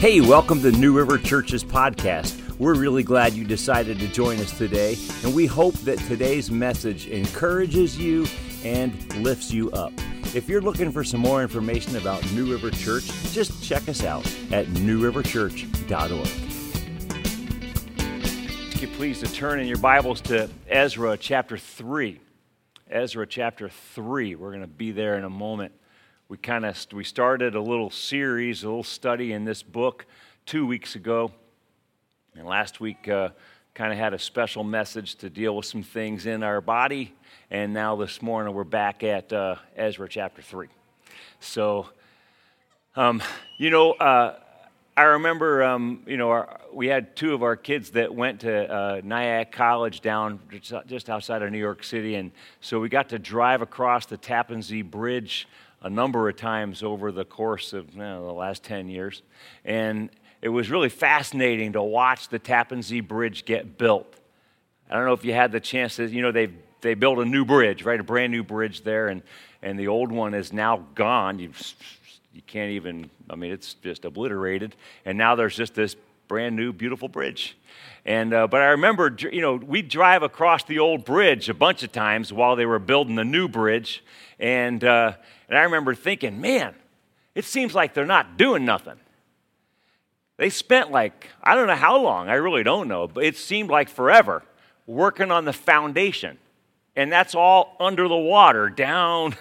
Hey, welcome to New River Church's podcast. We're really glad you decided to join us today, and we hope that today's message encourages you and lifts you up. If you're looking for some more information about New River Church, just check us out at newriverchurch.org. If you please to turn in your Bibles to Ezra chapter 3. Ezra chapter 3. We're going to be there in a moment we kind of we started a little series, a little study in this book two weeks ago, and last week uh, kind of had a special message to deal with some things in our body, and now this morning we're back at uh, Ezra chapter three. So, um, you know. Uh, I remember, um, you know, our, we had two of our kids that went to uh, Nyack College down just outside of New York City, and so we got to drive across the Tappan Zee Bridge a number of times over the course of you know, the last 10 years. And it was really fascinating to watch the Tappan Zee Bridge get built. I don't know if you had the chance to, you know, they they built a new bridge, right? A brand new bridge there, and, and the old one is now gone. You, you can't even, I mean, it's just obliterated. And now there's just this brand new, beautiful bridge. And, uh, but I remember, you know, we'd drive across the old bridge a bunch of times while they were building the new bridge. And, uh, and I remember thinking, man, it seems like they're not doing nothing. They spent like, I don't know how long, I really don't know, but it seemed like forever working on the foundation. And that's all under the water, down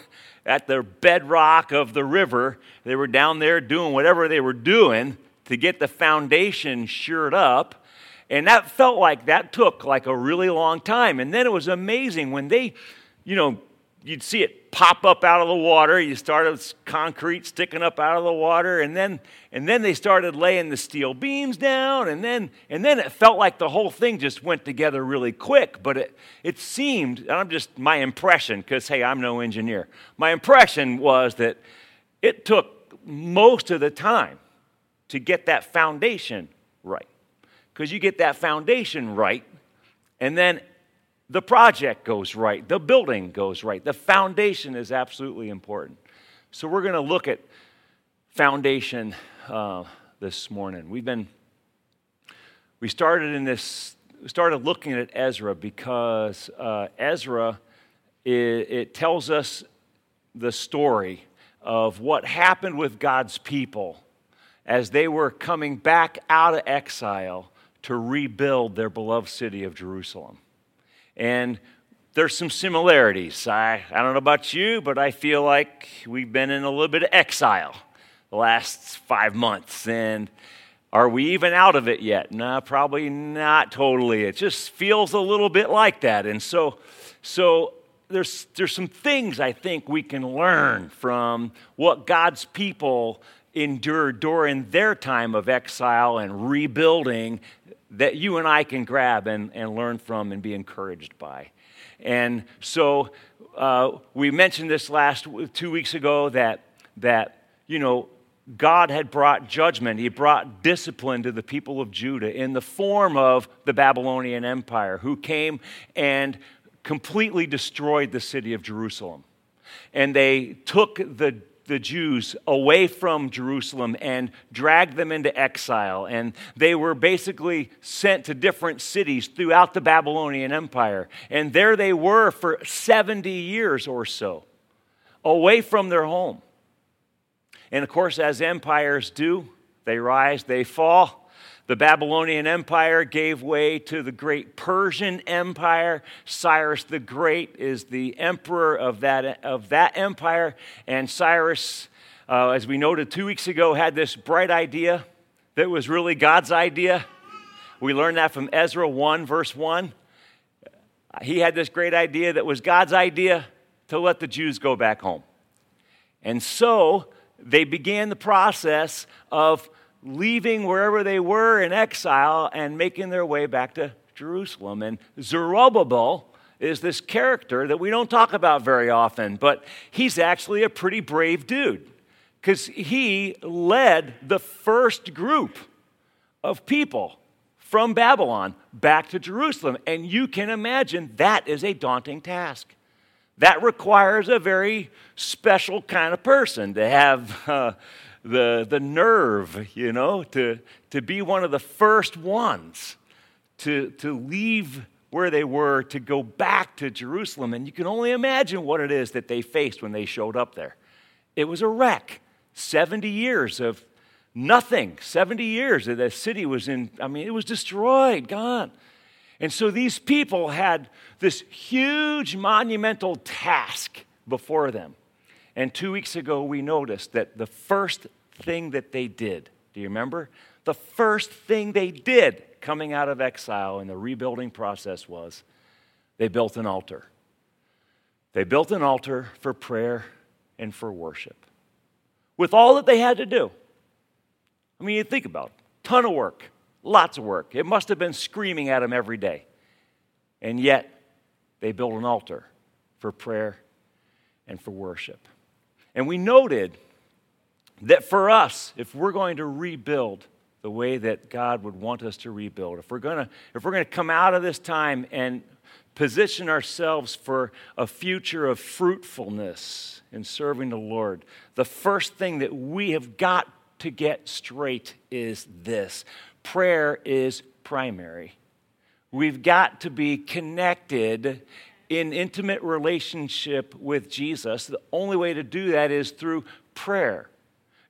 at the bedrock of the river. They were down there doing whatever they were doing to get the foundation shored up. And that felt like that took like a really long time. And then it was amazing when they, you know, you'd see it pop up out of the water. You started concrete sticking up out of the water, and then and then they started laying the steel beams down, and then and then it felt like the whole thing just went together really quick. But it it seemed, and I'm just my impression, because hey, I'm no engineer. My impression was that it took most of the time to get that foundation right. Because you get that foundation right, and then the project goes right, the building goes right, the foundation is absolutely important. So we're going to look at foundation uh, this morning. We've been we started in this started looking at Ezra because uh, Ezra it, it tells us the story of what happened with God's people as they were coming back out of exile to rebuild their beloved city of Jerusalem. And there's some similarities. I, I don't know about you, but I feel like we've been in a little bit of exile the last five months. And are we even out of it yet? No, probably not totally. It just feels a little bit like that. And so, so there's, there's some things I think we can learn from what God's people endured during their time of exile and rebuilding that you and I can grab and, and learn from and be encouraged by. And so uh, we mentioned this last two weeks ago that, that, you know, God had brought judgment. He brought discipline to the people of Judah in the form of the Babylonian Empire, who came and completely destroyed the city of Jerusalem. And they took the the Jews away from Jerusalem and dragged them into exile. And they were basically sent to different cities throughout the Babylonian Empire. And there they were for 70 years or so, away from their home. And of course, as empires do, they rise, they fall. The Babylonian Empire gave way to the great Persian Empire. Cyrus the Great is the emperor of that, of that empire. And Cyrus, uh, as we noted two weeks ago, had this bright idea that was really God's idea. We learned that from Ezra 1, verse 1. He had this great idea that was God's idea to let the Jews go back home. And so they began the process of leaving wherever they were in exile and making their way back to Jerusalem. And Zerubbabel is this character that we don't talk about very often, but he's actually a pretty brave dude because he led the first group of people from Babylon back to Jerusalem. And you can imagine that is a daunting task. That requires a very special kind of person to have. Uh, the, the nerve, you know, to, to be one of the first ones to, to leave where they were to go back to Jerusalem. And you can only imagine what it is that they faced when they showed up there. It was a wreck. 70 years of nothing. 70 years that the city was in, I mean, it was destroyed, gone. And so these people had this huge monumental task before them. And two weeks ago, we noticed that the first thing that they did, do you remember? The first thing they did coming out of exile in the rebuilding process was they built an altar. They built an altar for prayer and for worship with all that they had to do. I mean, you think about it. Ton of work, lots of work. It must have been screaming at them every day. And yet, they built an altar for prayer and for worship. And we noted that for us, if we're going to rebuild the way that God would want us to rebuild, if we're going to, if we're going to come out of this time and position ourselves for a future of fruitfulness in serving the Lord, the first thing that we have got to get straight is this prayer is primary. We've got to be connected in intimate relationship with Jesus. The only way to do that is through prayer.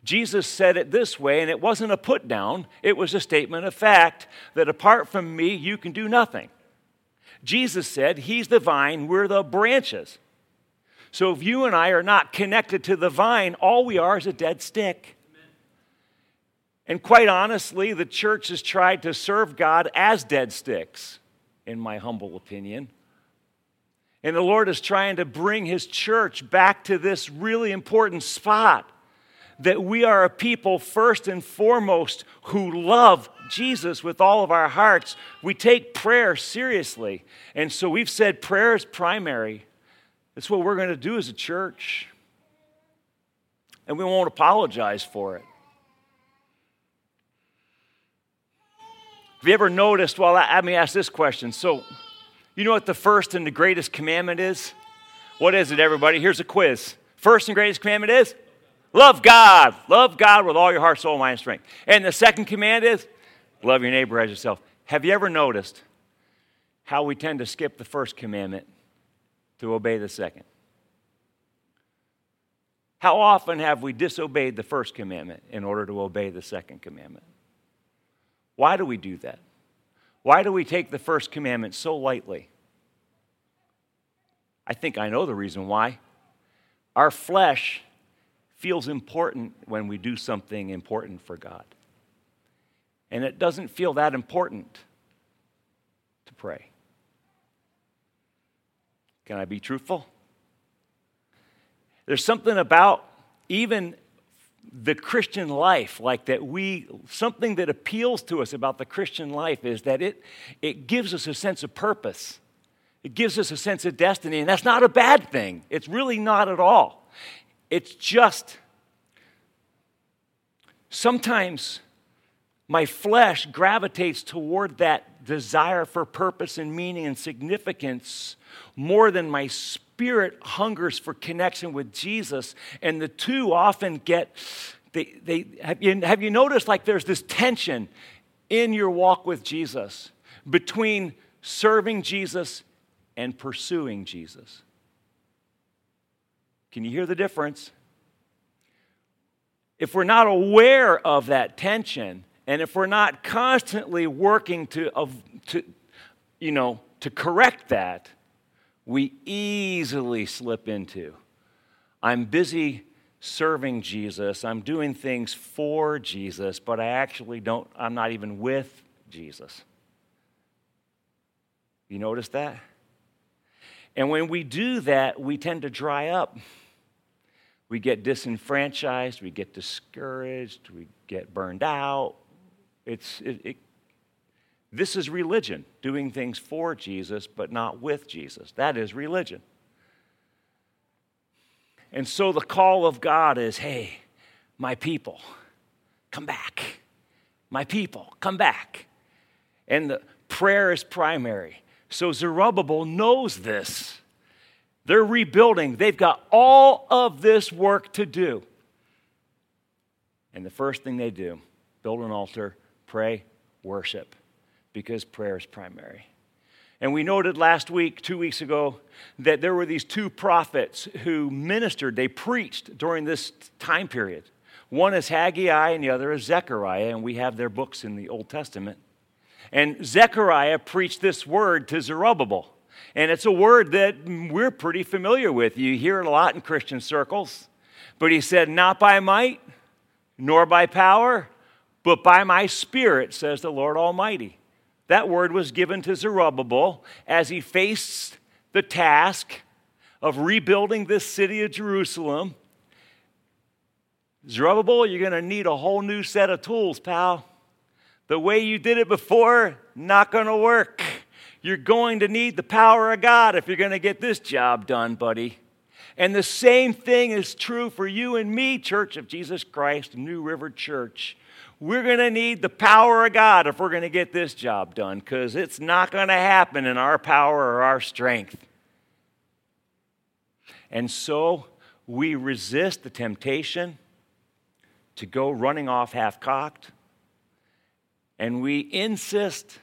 Jesus said it this way, and it wasn't a put down, it was a statement of fact that apart from me, you can do nothing. Jesus said, He's the vine, we're the branches. So if you and I are not connected to the vine, all we are is a dead stick. And quite honestly, the church has tried to serve God as dead sticks, in my humble opinion. And the Lord is trying to bring His church back to this really important spot that we are a people, first and foremost, who love Jesus with all of our hearts. We take prayer seriously. And so we've said prayer is primary. That's what we're going to do as a church. And we won't apologize for it. Have you ever noticed? Well, let me ask this question. So, you know what the first and the greatest commandment is? What is it, everybody? Here's a quiz. First and greatest commandment is love God. Love God with all your heart, soul, mind, and strength. And the second command is love your neighbor as yourself. Have you ever noticed how we tend to skip the first commandment to obey the second? How often have we disobeyed the first commandment in order to obey the second commandment? Why do we do that? Why do we take the first commandment so lightly? I think I know the reason why. Our flesh feels important when we do something important for God. And it doesn't feel that important to pray. Can I be truthful? There's something about even the Christian life, like that we, something that appeals to us about the Christian life is that it, it gives us a sense of purpose. It gives us a sense of destiny, and that's not a bad thing. It's really not at all. It's just sometimes my flesh gravitates toward that desire for purpose and meaning and significance more than my spirit hungers for connection with Jesus. And the two often get, they, they, have, you, have you noticed like there's this tension in your walk with Jesus between serving Jesus and pursuing Jesus? Can you hear the difference? If we're not aware of that tension, and if we're not constantly working to, to you know, to correct that, we easily slip into I'm busy serving Jesus, I'm doing things for Jesus, but I actually don't, I'm not even with Jesus. You notice that? And when we do that, we tend to dry up. We get disenfranchised, we get discouraged, we get burned out. It's, it, it, this is religion, doing things for Jesus, but not with Jesus. That is religion. And so the call of God is hey, my people, come back. My people, come back. And the prayer is primary. So Zerubbabel knows this. They're rebuilding, they've got all of this work to do. And the first thing they do, build an altar, pray, worship, because prayer is primary. And we noted last week, two weeks ago, that there were these two prophets who ministered, they preached during this time period. One is Haggai and the other is Zechariah, and we have their books in the Old Testament. And Zechariah preached this word to Zerubbabel. And it's a word that we're pretty familiar with. You hear it a lot in Christian circles. But he said, Not by might, nor by power, but by my spirit, says the Lord Almighty. That word was given to Zerubbabel as he faced the task of rebuilding this city of Jerusalem. Zerubbabel, you're going to need a whole new set of tools, pal. The way you did it before, not going to work. You're going to need the power of God if you're going to get this job done, buddy. And the same thing is true for you and me, Church of Jesus Christ, New River Church. We're going to need the power of God if we're going to get this job done because it's not going to happen in our power or our strength. And so we resist the temptation to go running off half cocked, and we insist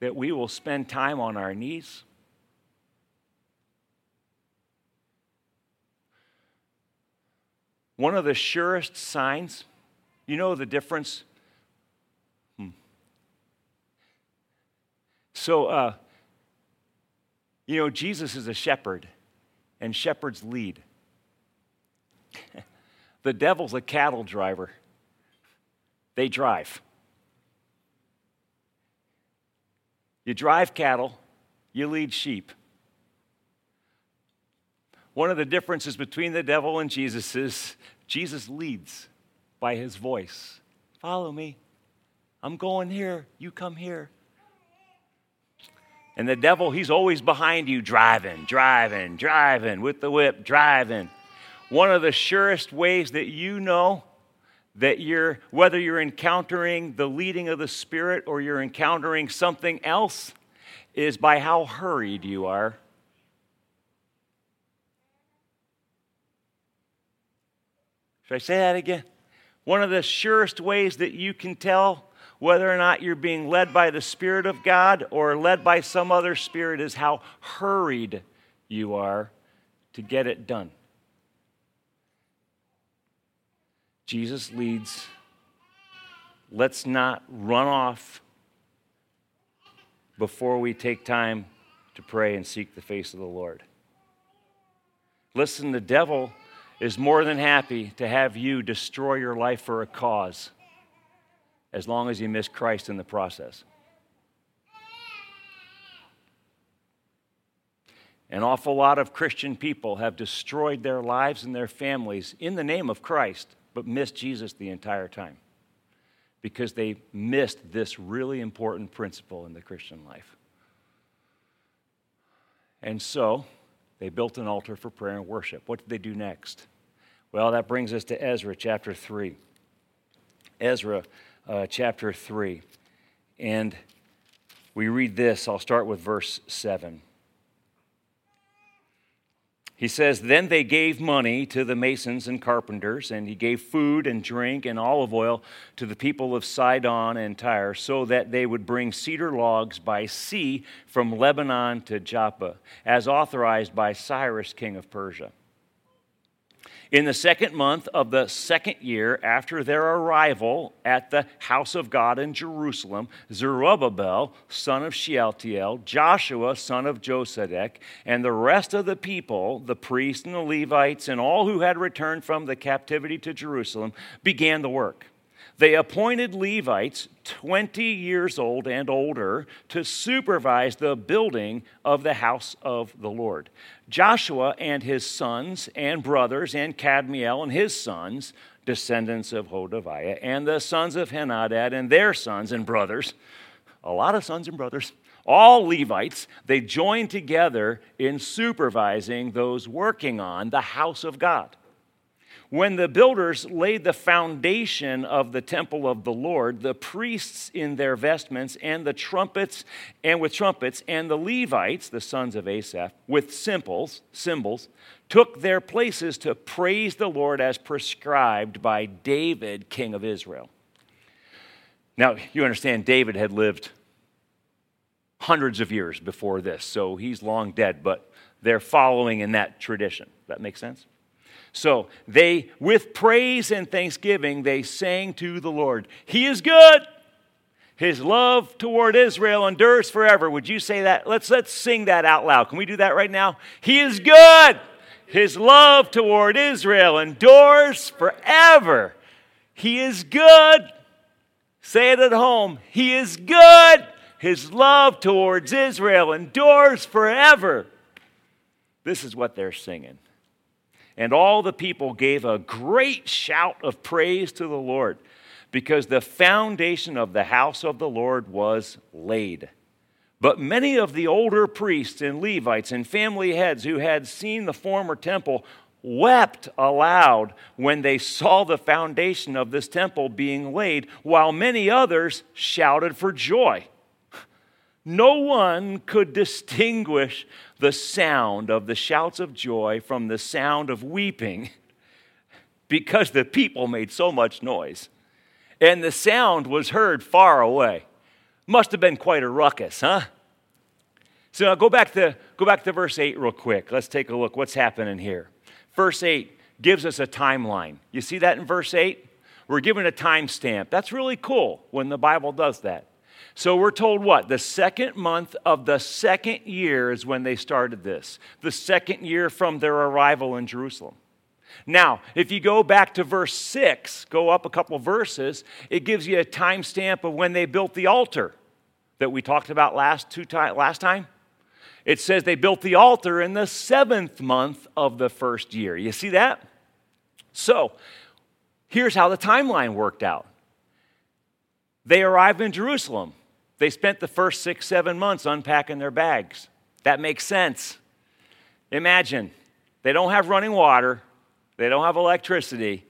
that we will spend time on our knees. One of the surest signs you know the difference? Hmm. So, uh, you know, Jesus is a shepherd, and shepherds lead. the devil's a cattle driver, they drive. You drive cattle, you lead sheep. One of the differences between the devil and Jesus is Jesus leads by his voice. Follow me. I'm going here. You come here. And the devil, he's always behind you, driving, driving, driving with the whip, driving. One of the surest ways that you know that you're, whether you're encountering the leading of the Spirit or you're encountering something else, is by how hurried you are. Should I say that again? One of the surest ways that you can tell whether or not you're being led by the Spirit of God or led by some other spirit is how hurried you are to get it done. Jesus leads. Let's not run off before we take time to pray and seek the face of the Lord. Listen, the devil is more than happy to have you destroy your life for a cause as long as you miss Christ in the process. An awful lot of Christian people have destroyed their lives and their families in the name of Christ, but missed Jesus the entire time because they missed this really important principle in the Christian life. And so, they built an altar for prayer and worship. What did they do next? Well, that brings us to Ezra chapter 3. Ezra uh, chapter 3. And we read this. I'll start with verse 7. He says, Then they gave money to the masons and carpenters, and he gave food and drink and olive oil to the people of Sidon and Tyre, so that they would bring cedar logs by sea from Lebanon to Joppa, as authorized by Cyrus, king of Persia. In the second month of the second year after their arrival at the house of God in Jerusalem, Zerubbabel, son of Shealtiel, Joshua, son of Josedek, and the rest of the people, the priests and the Levites, and all who had returned from the captivity to Jerusalem, began the work. They appointed Levites 20 years old and older to supervise the building of the house of the Lord. Joshua and his sons and brothers, and Kadmiel and his sons, descendants of Hodaviah, and the sons of Henadad and their sons and brothers, a lot of sons and brothers, all Levites, they joined together in supervising those working on the house of God. When the builders laid the foundation of the temple of the Lord, the priests in their vestments and the trumpets and with trumpets and the Levites, the sons of Asaph, with cymbals, cymbals, took their places to praise the Lord as prescribed by David, king of Israel. Now, you understand David had lived hundreds of years before this, so he's long dead, but they're following in that tradition. That makes sense? So they, with praise and thanksgiving, they sang to the Lord. He is good. His love toward Israel endures forever. Would you say that? Let's, let's sing that out loud. Can we do that right now? He is good. His love toward Israel endures forever. He is good. Say it at home. He is good. His love towards Israel endures forever. This is what they're singing. And all the people gave a great shout of praise to the Lord because the foundation of the house of the Lord was laid. But many of the older priests and Levites and family heads who had seen the former temple wept aloud when they saw the foundation of this temple being laid, while many others shouted for joy. No one could distinguish the sound of the shouts of joy from the sound of weeping because the people made so much noise. And the sound was heard far away. Must have been quite a ruckus, huh? So now go back to go back to verse 8 real quick. Let's take a look what's happening here. Verse 8 gives us a timeline. You see that in verse 8? We're given a timestamp. That's really cool when the Bible does that. So we're told what? The second month of the second year is when they started this, the second year from their arrival in Jerusalem. Now, if you go back to verse 6, go up a couple verses, it gives you a timestamp of when they built the altar that we talked about last, two time, last time. It says they built the altar in the seventh month of the first year. You see that? So, here's how the timeline worked out. They arrived in Jerusalem. They spent the first six, seven months unpacking their bags. That makes sense. Imagine they don't have running water, they don't have electricity.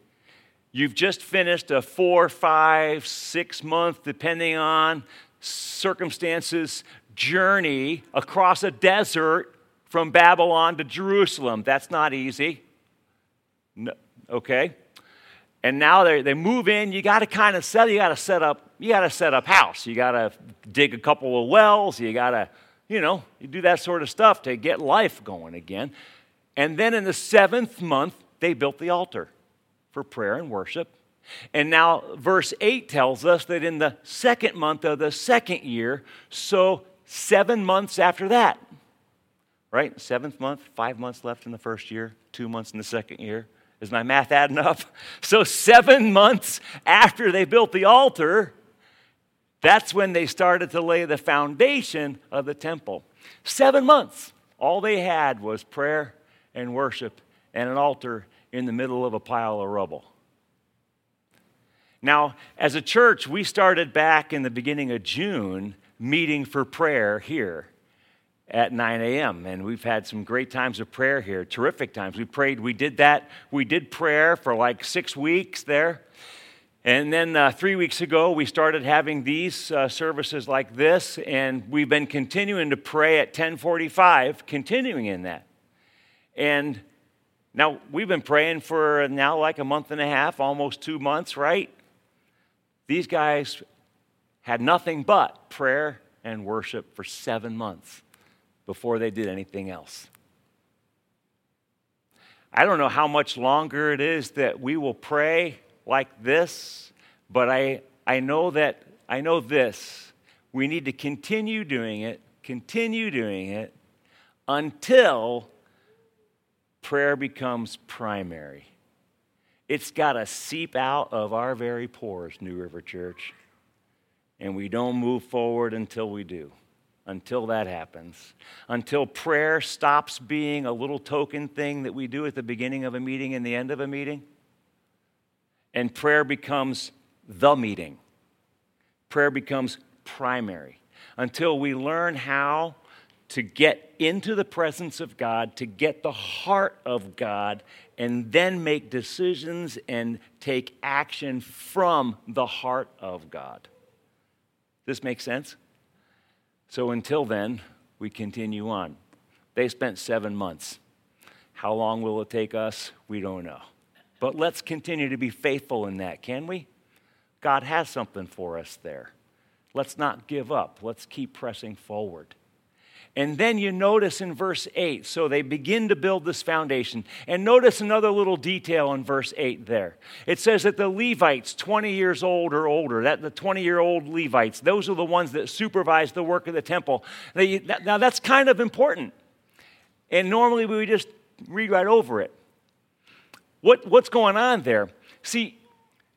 You've just finished a four, five, six month, depending on circumstances, journey across a desert from Babylon to Jerusalem. That's not easy. No, okay? And now they, move in, you got to kind of set, you got to set up you got to set up house. You got to dig a couple of wells. You got to, you know, you do that sort of stuff to get life going again. And then in the seventh month, they built the altar for prayer and worship. And now, verse 8 tells us that in the second month of the second year, so seven months after that, right? Seventh month, five months left in the first year, two months in the second year. Is my math adding up? So, seven months after they built the altar, that's when they started to lay the foundation of the temple. Seven months. All they had was prayer and worship and an altar in the middle of a pile of rubble. Now, as a church, we started back in the beginning of June meeting for prayer here at 9 a.m. And we've had some great times of prayer here, terrific times. We prayed, we did that, we did prayer for like six weeks there. And then uh, three weeks ago, we started having these uh, services like this, and we've been continuing to pray at 1045, continuing in that. And now we've been praying for now like a month and a half, almost two months, right? These guys had nothing but prayer and worship for seven months before they did anything else. I don't know how much longer it is that we will pray like this, but I, I know that I know this. We need to continue doing it, continue doing it until prayer becomes primary. It's got to seep out of our very pores, New River Church. And we don't move forward until we do, until that happens. Until prayer stops being a little token thing that we do at the beginning of a meeting and the end of a meeting and prayer becomes the meeting. Prayer becomes primary until we learn how to get into the presence of God, to get the heart of God, and then make decisions and take action from the heart of God. This makes sense? So until then, we continue on. They spent seven months. How long will it take us? We don't know. But let's continue to be faithful in that, can we? God has something for us there. Let's not give up. Let's keep pressing forward. And then you notice in verse 8, so they begin to build this foundation. And notice another little detail in verse 8 there. It says that the Levites, 20 years old or older, that the 20 year old Levites, those are the ones that supervise the work of the temple. They, now that's kind of important. And normally we would just read right over it. What, what's going on there? See,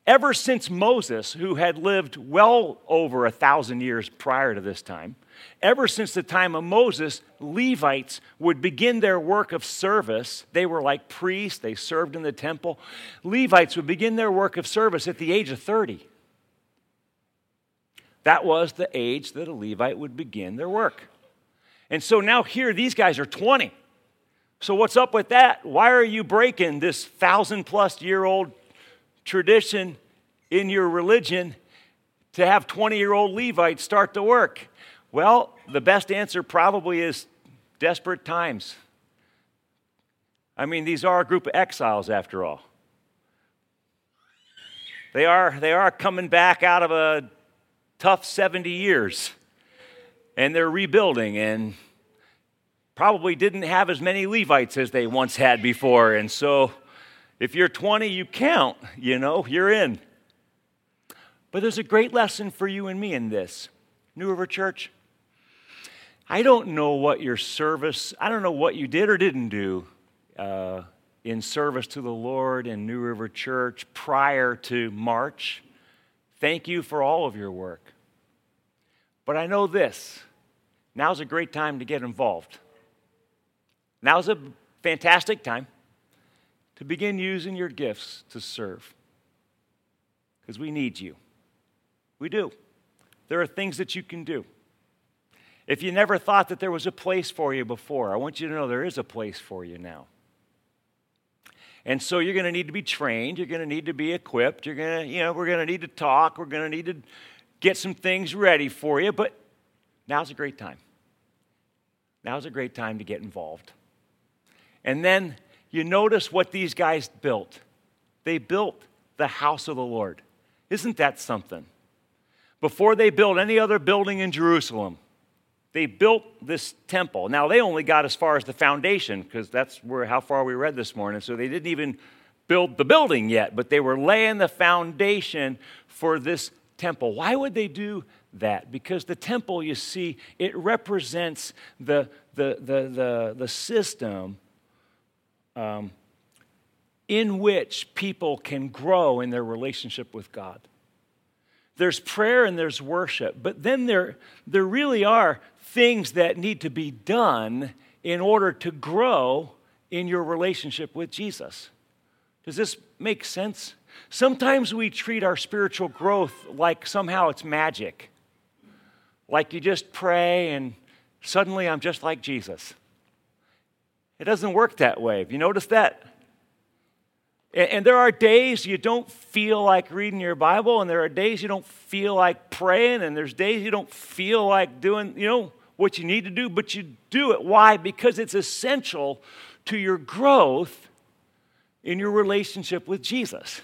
ever since Moses, who had lived well over a thousand years prior to this time, ever since the time of Moses, Levites would begin their work of service. They were like priests, they served in the temple. Levites would begin their work of service at the age of 30. That was the age that a Levite would begin their work. And so now here, these guys are 20. So, what's up with that? Why are you breaking this thousand plus year old tradition in your religion to have 20 year old Levites start to work? Well, the best answer probably is desperate times. I mean, these are a group of exiles after all. They are, they are coming back out of a tough 70 years and they're rebuilding and probably didn't have as many Levites as they once had before. And so if you're 20, you count, you know, you're in. But there's a great lesson for you and me in this. New River Church, I don't know what your service, I don't know what you did or didn't do uh, in service to the Lord in New River Church prior to March. Thank you for all of your work. But I know this now's a great time to get involved. Now's a fantastic time to begin using your gifts to serve because we need you. We do. There are things that you can do. If you never thought that there was a place for you before, I want you to know there is a place for you now. And so you're going to need to be trained, you're going to need to be equipped, you're going to, you know, we're going to need to talk, we're going to need to get some things ready for you, but now's a great time. Now's a great time to get involved. And then you notice what these guys built. They built the house of the Lord. Isn't that something? Before they built any other building in Jerusalem, they built this temple. Now they only got as far as the foundation because that's where how far we read this morning. So they didn't even build the building yet, but they were laying the foundation for this temple. Why would they do that? Because the temple, you see, it represents the the the the, the system um, in which people can grow in their relationship with God. There's prayer and there's worship, but then there, there really are things that need to be done in order to grow in your relationship with Jesus. Does this make sense? Sometimes we treat our spiritual growth like somehow it's magic. Like you just pray and suddenly I'm just like Jesus. It doesn't work that way. Have you noticed that? And there are days you don't feel like reading your Bible, and there are days you don't feel like praying, and there's days you don't feel like doing, you know, what you need to do, but you do it. Why? Because it's essential to your growth in your relationship with Jesus.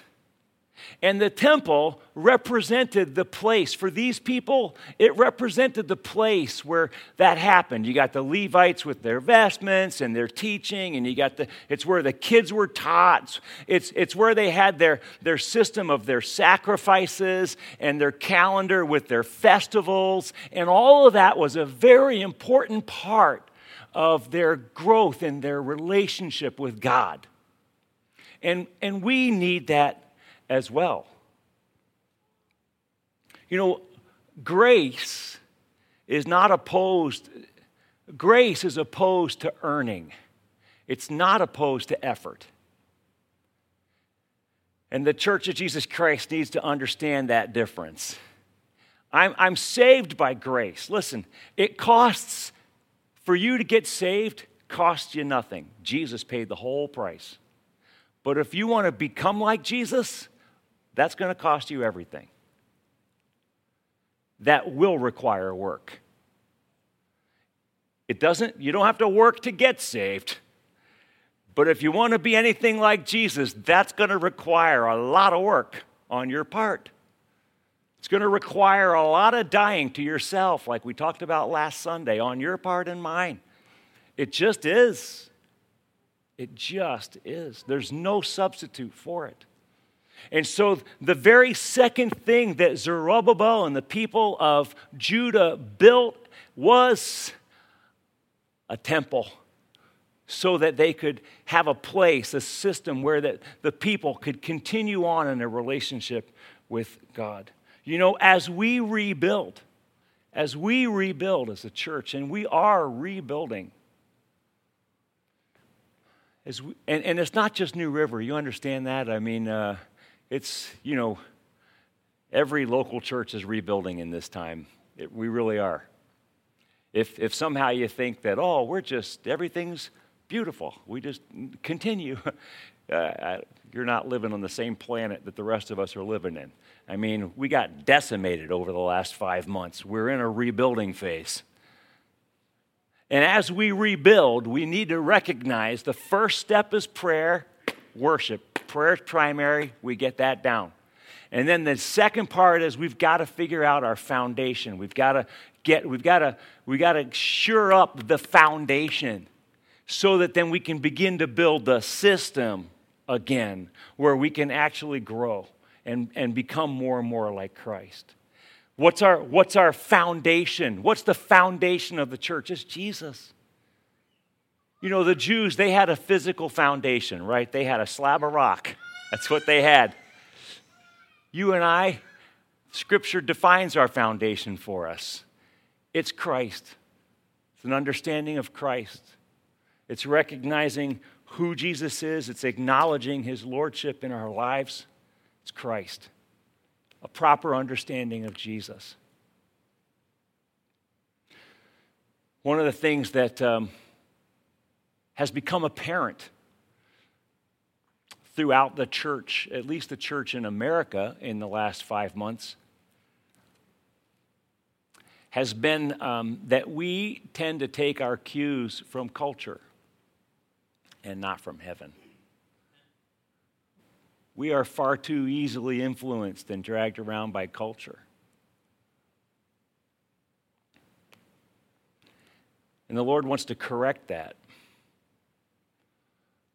And the temple represented the place. For these people, it represented the place where that happened. You got the Levites with their vestments and their teaching, and you got the, it's where the kids were taught. It's, it's where they had their, their system of their sacrifices and their calendar with their festivals. And all of that was a very important part of their growth in their relationship with God. And, and we need that as well. You know, grace is not opposed, grace is opposed to earning, it's not opposed to effort. And the Church of Jesus Christ needs to understand that difference. I'm, I'm saved by grace. Listen, it costs For you to get saved costs you nothing. Jesus paid the whole price. But if you want to become like Jesus, that's going to cost you everything. That will require work. It doesn't, you don't have to work to get saved. But if you want to be anything like Jesus, that's going to require a lot of work on your part. It's going to require a lot of dying to yourself, like we talked about last Sunday, on your part and mine. It just is. It just is. There's no substitute for it. And so, the very second thing that Zerubbabel and the people of Judah built was a temple so that they could have a place, a system where that the people could continue on in a relationship with God. You know, as we rebuild, as we rebuild as a church, and we are rebuilding, as we, and, and it's not just New River, you understand that? I mean, uh, it's, you know, every local church is rebuilding in this time. It, we really are. If, if somehow you think that, oh, we're just, everything's beautiful, we just continue, uh, you're not living on the same planet that the rest of us are living in. I mean, we got decimated over the last five months. We're in a rebuilding phase. And as we rebuild, we need to recognize the first step is prayer, worship. Prayer primary, we get that down. And then the second part is we've got to figure out our foundation. We've got to get, we've got to, we got to sure up the foundation so that then we can begin to build the system again where we can actually grow and, and become more and more like Christ. What's our, what's our foundation? What's the foundation of the church? It's Jesus. You know, the Jews, they had a physical foundation, right? They had a slab of rock. That's what they had. You and I, Scripture defines our foundation for us it's Christ, it's an understanding of Christ, it's recognizing who Jesus is, it's acknowledging his lordship in our lives. It's Christ, a proper understanding of Jesus. One of the things that um, has become apparent throughout the church, at least the church in America in the last five months, has been um, that we tend to take our cues from culture and not from heaven. We are far too easily influenced and dragged around by culture. And the Lord wants to correct that.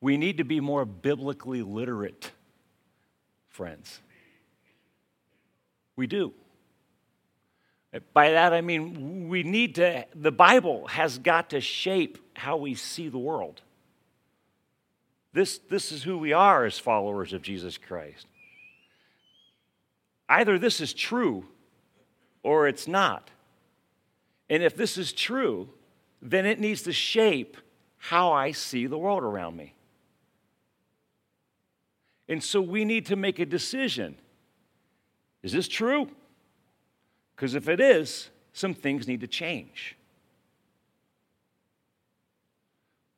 We need to be more biblically literate, friends. We do. By that I mean we need to, the Bible has got to shape how we see the world. This, this is who we are as followers of Jesus Christ. Either this is true or it's not. And if this is true, then it needs to shape how I see the world around me. And so we need to make a decision. Is this true? Because if it is, some things need to change.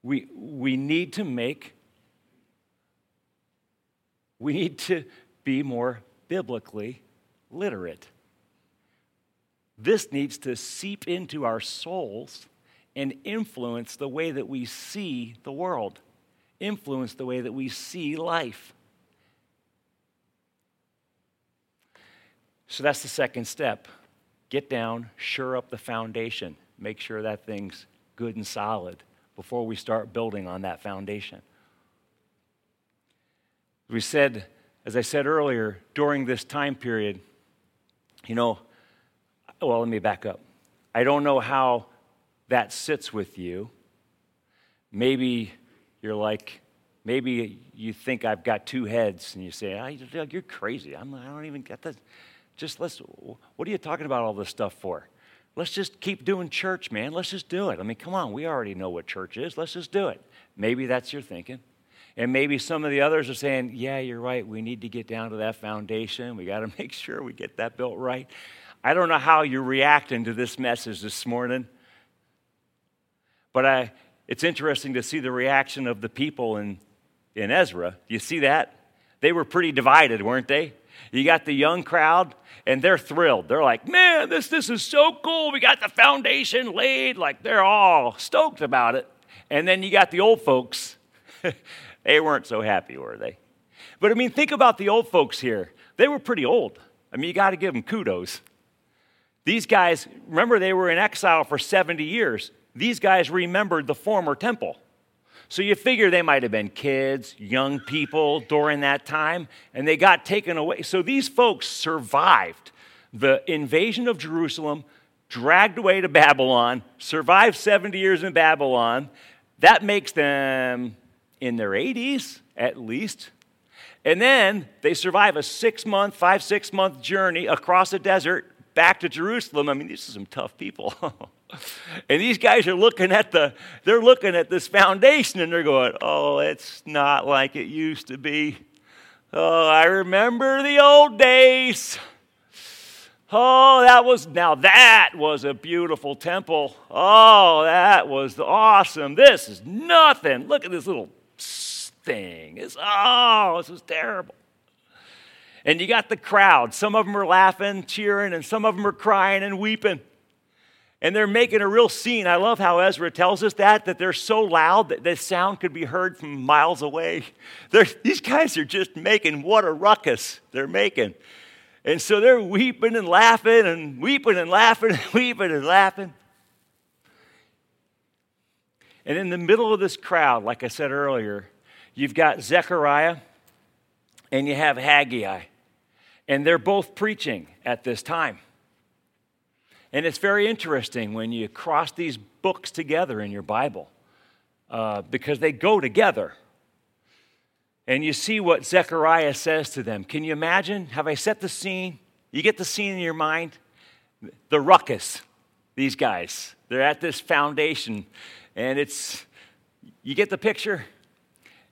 We, we need to make we need to be more biblically literate. This needs to seep into our souls and influence the way that we see the world, influence the way that we see life. So that's the second step. Get down, sure up the foundation, make sure that thing's good and solid before we start building on that foundation. We said, as I said earlier, during this time period, you know, well, let me back up. I don't know how that sits with you. Maybe you're like, maybe you think I've got two heads, and you say, oh, you're crazy. I'm, I don't even get that. Just let's, what are you talking about all this stuff for? Let's just keep doing church, man. Let's just do it. I mean, come on, we already know what church is. Let's just do it. Maybe that's your thinking. And maybe some of the others are saying, yeah, you're right. We need to get down to that foundation. We got to make sure we get that built right. I don't know how you're reacting to this message this morning, But I, it's interesting to see the reaction of the people in, in Ezra. You see that? They were pretty divided, weren't they? You got the young crowd, and they're thrilled. They're like, man, this, this is so cool. We got the foundation laid. Like, they're all stoked about it. And then you got the old folks. they weren't so happy, were they? But I mean, think about the old folks here. They were pretty old. I mean, you got to give them kudos. These guys, remember, they were in exile for 70 years. These guys remembered the former temple. So you figure they might have been kids, young people during that time, and they got taken away. So these folks survived the invasion of Jerusalem, dragged away to Babylon, survived 70 years in Babylon. That makes them in their 80s at least. And then they survive a six month, five, six month journey across the desert back to Jerusalem. I mean, these are some tough people. and these guys are looking at the, they're looking at this foundation and they're going, oh, it's not like it used to be. Oh, I remember the old days. Oh, that was, now that was a beautiful temple. Oh, that was awesome. This is nothing. Look at this little thing. It's, oh, this is terrible. And you got the crowd. Some of them are laughing, cheering, and some of them are crying and weeping. And they're making a real scene. I love how Ezra tells us that, that they're so loud that the sound could be heard from miles away. They're, these guys are just making what a ruckus they're making. And so they're weeping and laughing and weeping and laughing and weeping and laughing. And in the middle of this crowd, like I said earlier, you've got Zechariah and you have Haggai. And they're both preaching at this time. And it's very interesting when you cross these books together in your Bible uh, because they go together. And you see what Zechariah says to them. Can you imagine? Have I set the scene? You get the scene in your mind? The ruckus, these guys. They're at this foundation, and it's, you get the picture?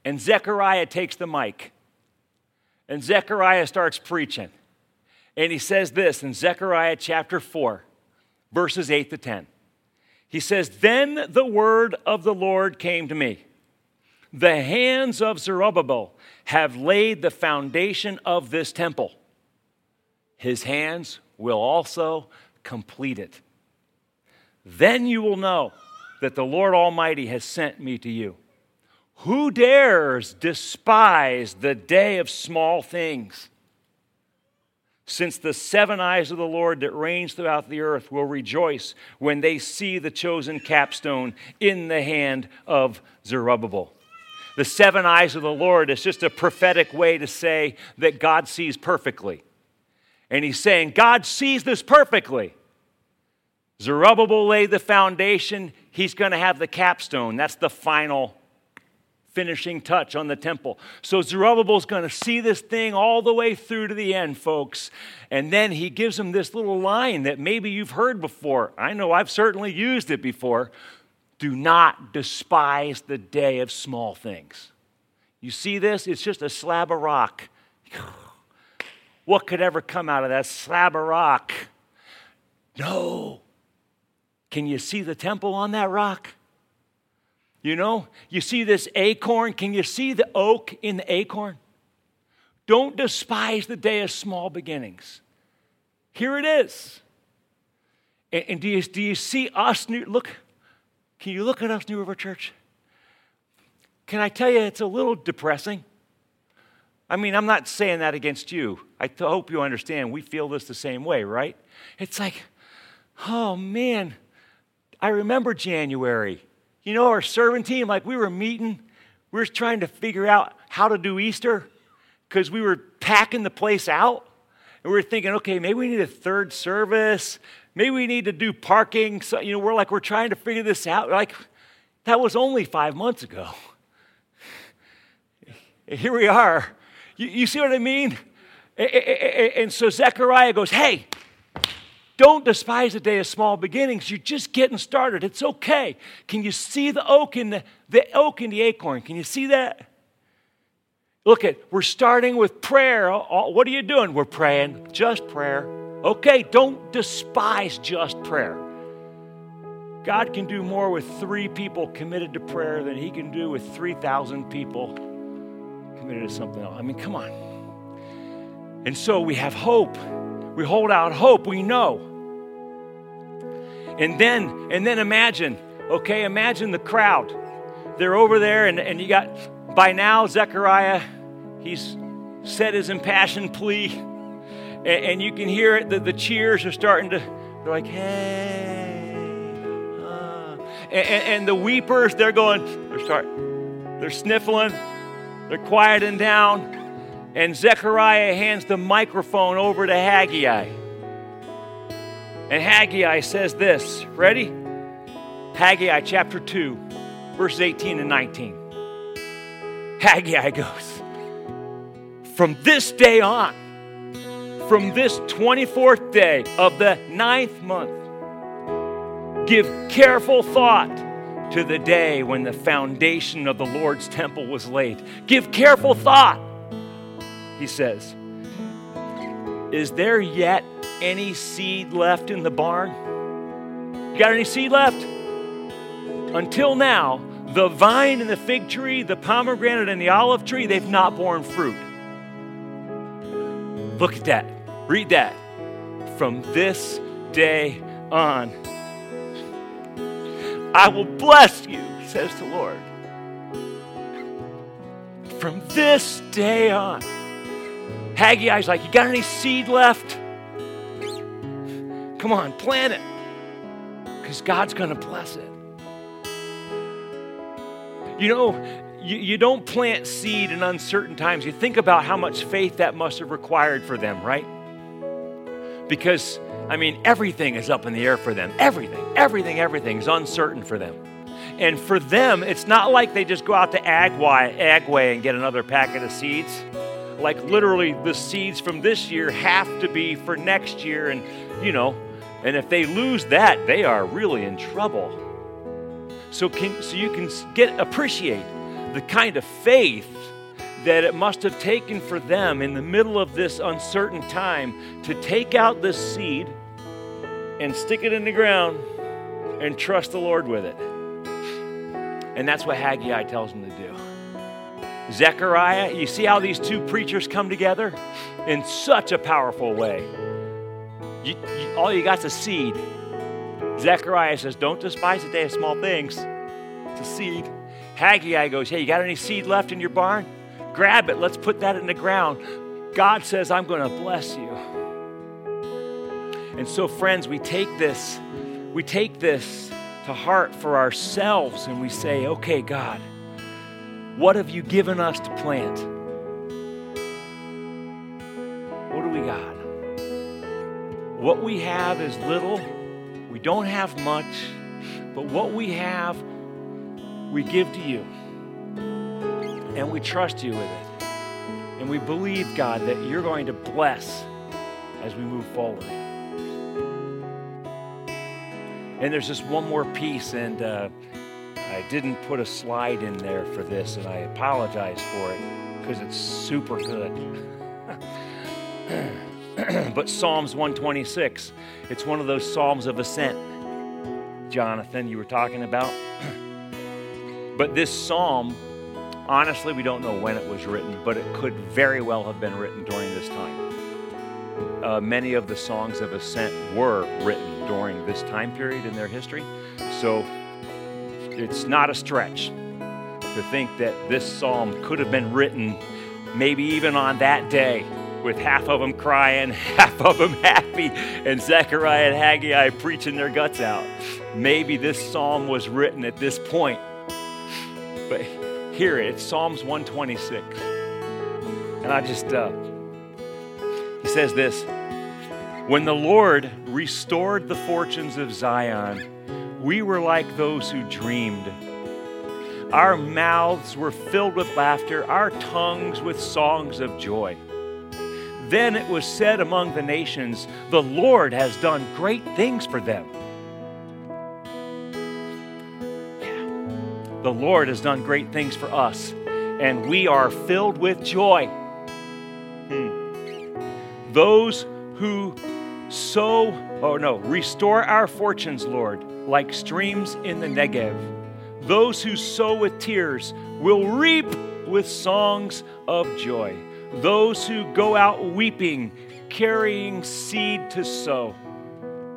And Zechariah takes the mic. And Zechariah starts preaching. And he says this in Zechariah chapter 4, verses 8 to 10. He says, Then the word of the Lord came to me. The hands of Zerubbabel have laid the foundation of this temple. His hands will also complete it. Then you will know that the Lord Almighty has sent me to you. Who dares despise the day of small things? Since the seven eyes of the Lord that reigns throughout the earth will rejoice when they see the chosen capstone in the hand of Zerubbabel. The seven eyes of the Lord is just a prophetic way to say that God sees perfectly. And he's saying, God sees this perfectly. Zerubbabel laid the foundation, he's going to have the capstone. That's the final finishing touch on the temple. So Zerubbabel's going to see this thing all the way through to the end, folks. And then he gives them this little line that maybe you've heard before. I know I've certainly used it before. Do not despise the day of small things. You see this? It's just a slab of rock. What could ever come out of that slab of rock? No. Can you see the temple on that rock? You know, you see this acorn. Can you see the oak in the acorn? Don't despise the day of small beginnings. Here it is. And, and do, you, do you see us? New, look, can you look at us, New River Church? Can I tell you it's a little depressing? I mean, I'm not saying that against you. I hope you understand we feel this the same way, right? It's like, oh man, I remember January. You know, our servant team, like we were meeting, we were trying to figure out how to do Easter because we were packing the place out. And we were thinking, okay, maybe we need a third service. Maybe we need to do parking. So, you know, we're like, we're trying to figure this out. Like, that was only five months ago. Here we are. You, you see what I mean? And so Zechariah goes, hey, don't despise the day of small beginnings. You're just getting started. It's okay. Can you see the oak in the, the oak in the acorn? Can you see that? Look at, we're starting with prayer. What are you doing? We're praying, just prayer. Okay, don't despise just prayer. God can do more with three people committed to prayer than he can do with 3,000 people committed to something else. I mean, come on. And so we have hope. We hold out hope. We know. And then, and then imagine, okay, imagine the crowd. They're over there, and, and you got, by now, Zechariah, he's said his impassioned plea. And, and you can hear it, the, the cheers are starting to, they're like, hey. Uh. And, and, the weepers, they're going, they're start, they're sniffling, they're quieting down. And Zechariah hands the microphone over to Haggai. And Haggai says this ready? Haggai chapter 2, verses 18 and 19. Haggai goes, From this day on, from this 24th day of the ninth month, give careful thought to the day when the foundation of the Lord's temple was laid. Give careful thought he says, Is there yet any seed left in the barn? You got any seed left? Until now, the vine and the fig tree, the pomegranate and the olive tree, they've not borne fruit. Look at that. Read that. From this day on, I will bless you, says the Lord. From this day on. Haggai's like, You got any seed left? Come on, plant it. Because God's going to bless it. You know, you, you don't plant seed in uncertain times. You think about how much faith that must have required for them, right? Because, I mean, everything is up in the air for them. Everything, everything, everything is uncertain for them. And for them, it's not like they just go out to Agway, Agway and get another packet of seeds like literally the seeds from this year have to be for next year and you know and if they lose that they are really in trouble so can so you can get appreciate the kind of faith that it must have taken for them in the middle of this uncertain time to take out this seed and stick it in the ground and trust the Lord with it. And that's what Haggai tells them to do. Zechariah, you see how these two preachers come together in such a powerful way. You, you, all you got's a seed. Zechariah says, Don't despise the day of small things. It's a seed. Haggai goes, Hey, you got any seed left in your barn? Grab it. Let's put that in the ground. God says, I'm going to bless you. And so, friends, we take this, we take this to heart for ourselves and we say, Okay, God, what have you given us to plant? What we have is little. We don't have much. But what we have, we give to you. And we trust you with it. And we believe, God, that you're going to bless as we move forward. And there's just one more piece, and uh, I didn't put a slide in there for this, and I apologize for it because it's super good. but Psalms 126, it's one of those Psalms of ascent, Jonathan, you were talking about. but this psalm, honestly, we don't know when it was written, but it could very well have been written during this time. Uh, many of the songs of ascent were written during this time period in their history. So it's not a stretch to think that this psalm could have been written maybe even on that day with half of them crying, half of them happy, and Zechariah and Haggai preaching their guts out. Maybe this psalm was written at this point. But here it's Psalms 126. And I just, uh, he says this When the Lord restored the fortunes of Zion, we were like those who dreamed. Our mouths were filled with laughter, our tongues with songs of joy. Then it was said among the nations, The Lord has done great things for them. Yeah. The Lord has done great things for us, and we are filled with joy. Hmm. Those who sow, oh no, restore our fortunes, Lord like streams in the Negev. Those who sow with tears will reap with songs of joy. Those who go out weeping, carrying seed to sow,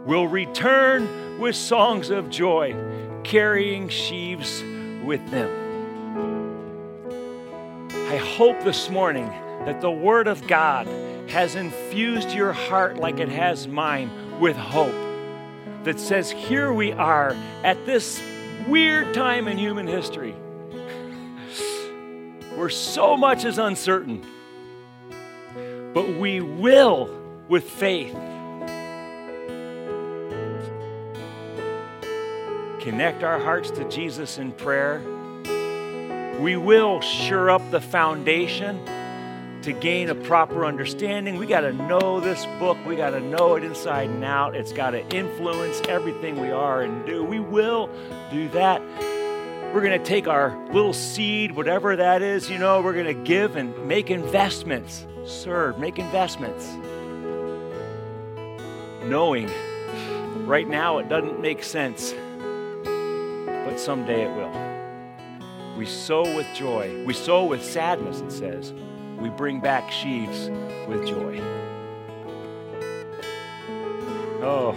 will return with songs of joy, carrying sheaves with them. I hope this morning that the Word of God has infused your heart like it has mine with hope that says, Here we are at this weird time in human history where so much is uncertain, but we will, with faith, connect our hearts to Jesus in prayer. We will sure up the foundation to gain a proper understanding. We got to know this book. We got to know it inside and out. It's got to influence everything we are and do. We will do that. We're going to take our little seed, whatever that is, you know, we're going to give and make investments. Serve, make investments. Knowing right now it doesn't make sense, but someday it will. We sow with joy. We sow with sadness, it says we bring back sheaves with joy. Oh.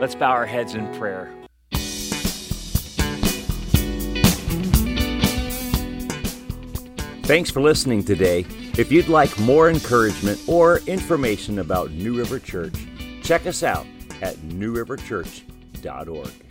Let's bow our heads in prayer. Thanks for listening today. If you'd like more encouragement or information about New River Church, check us out at newriverchurch.org.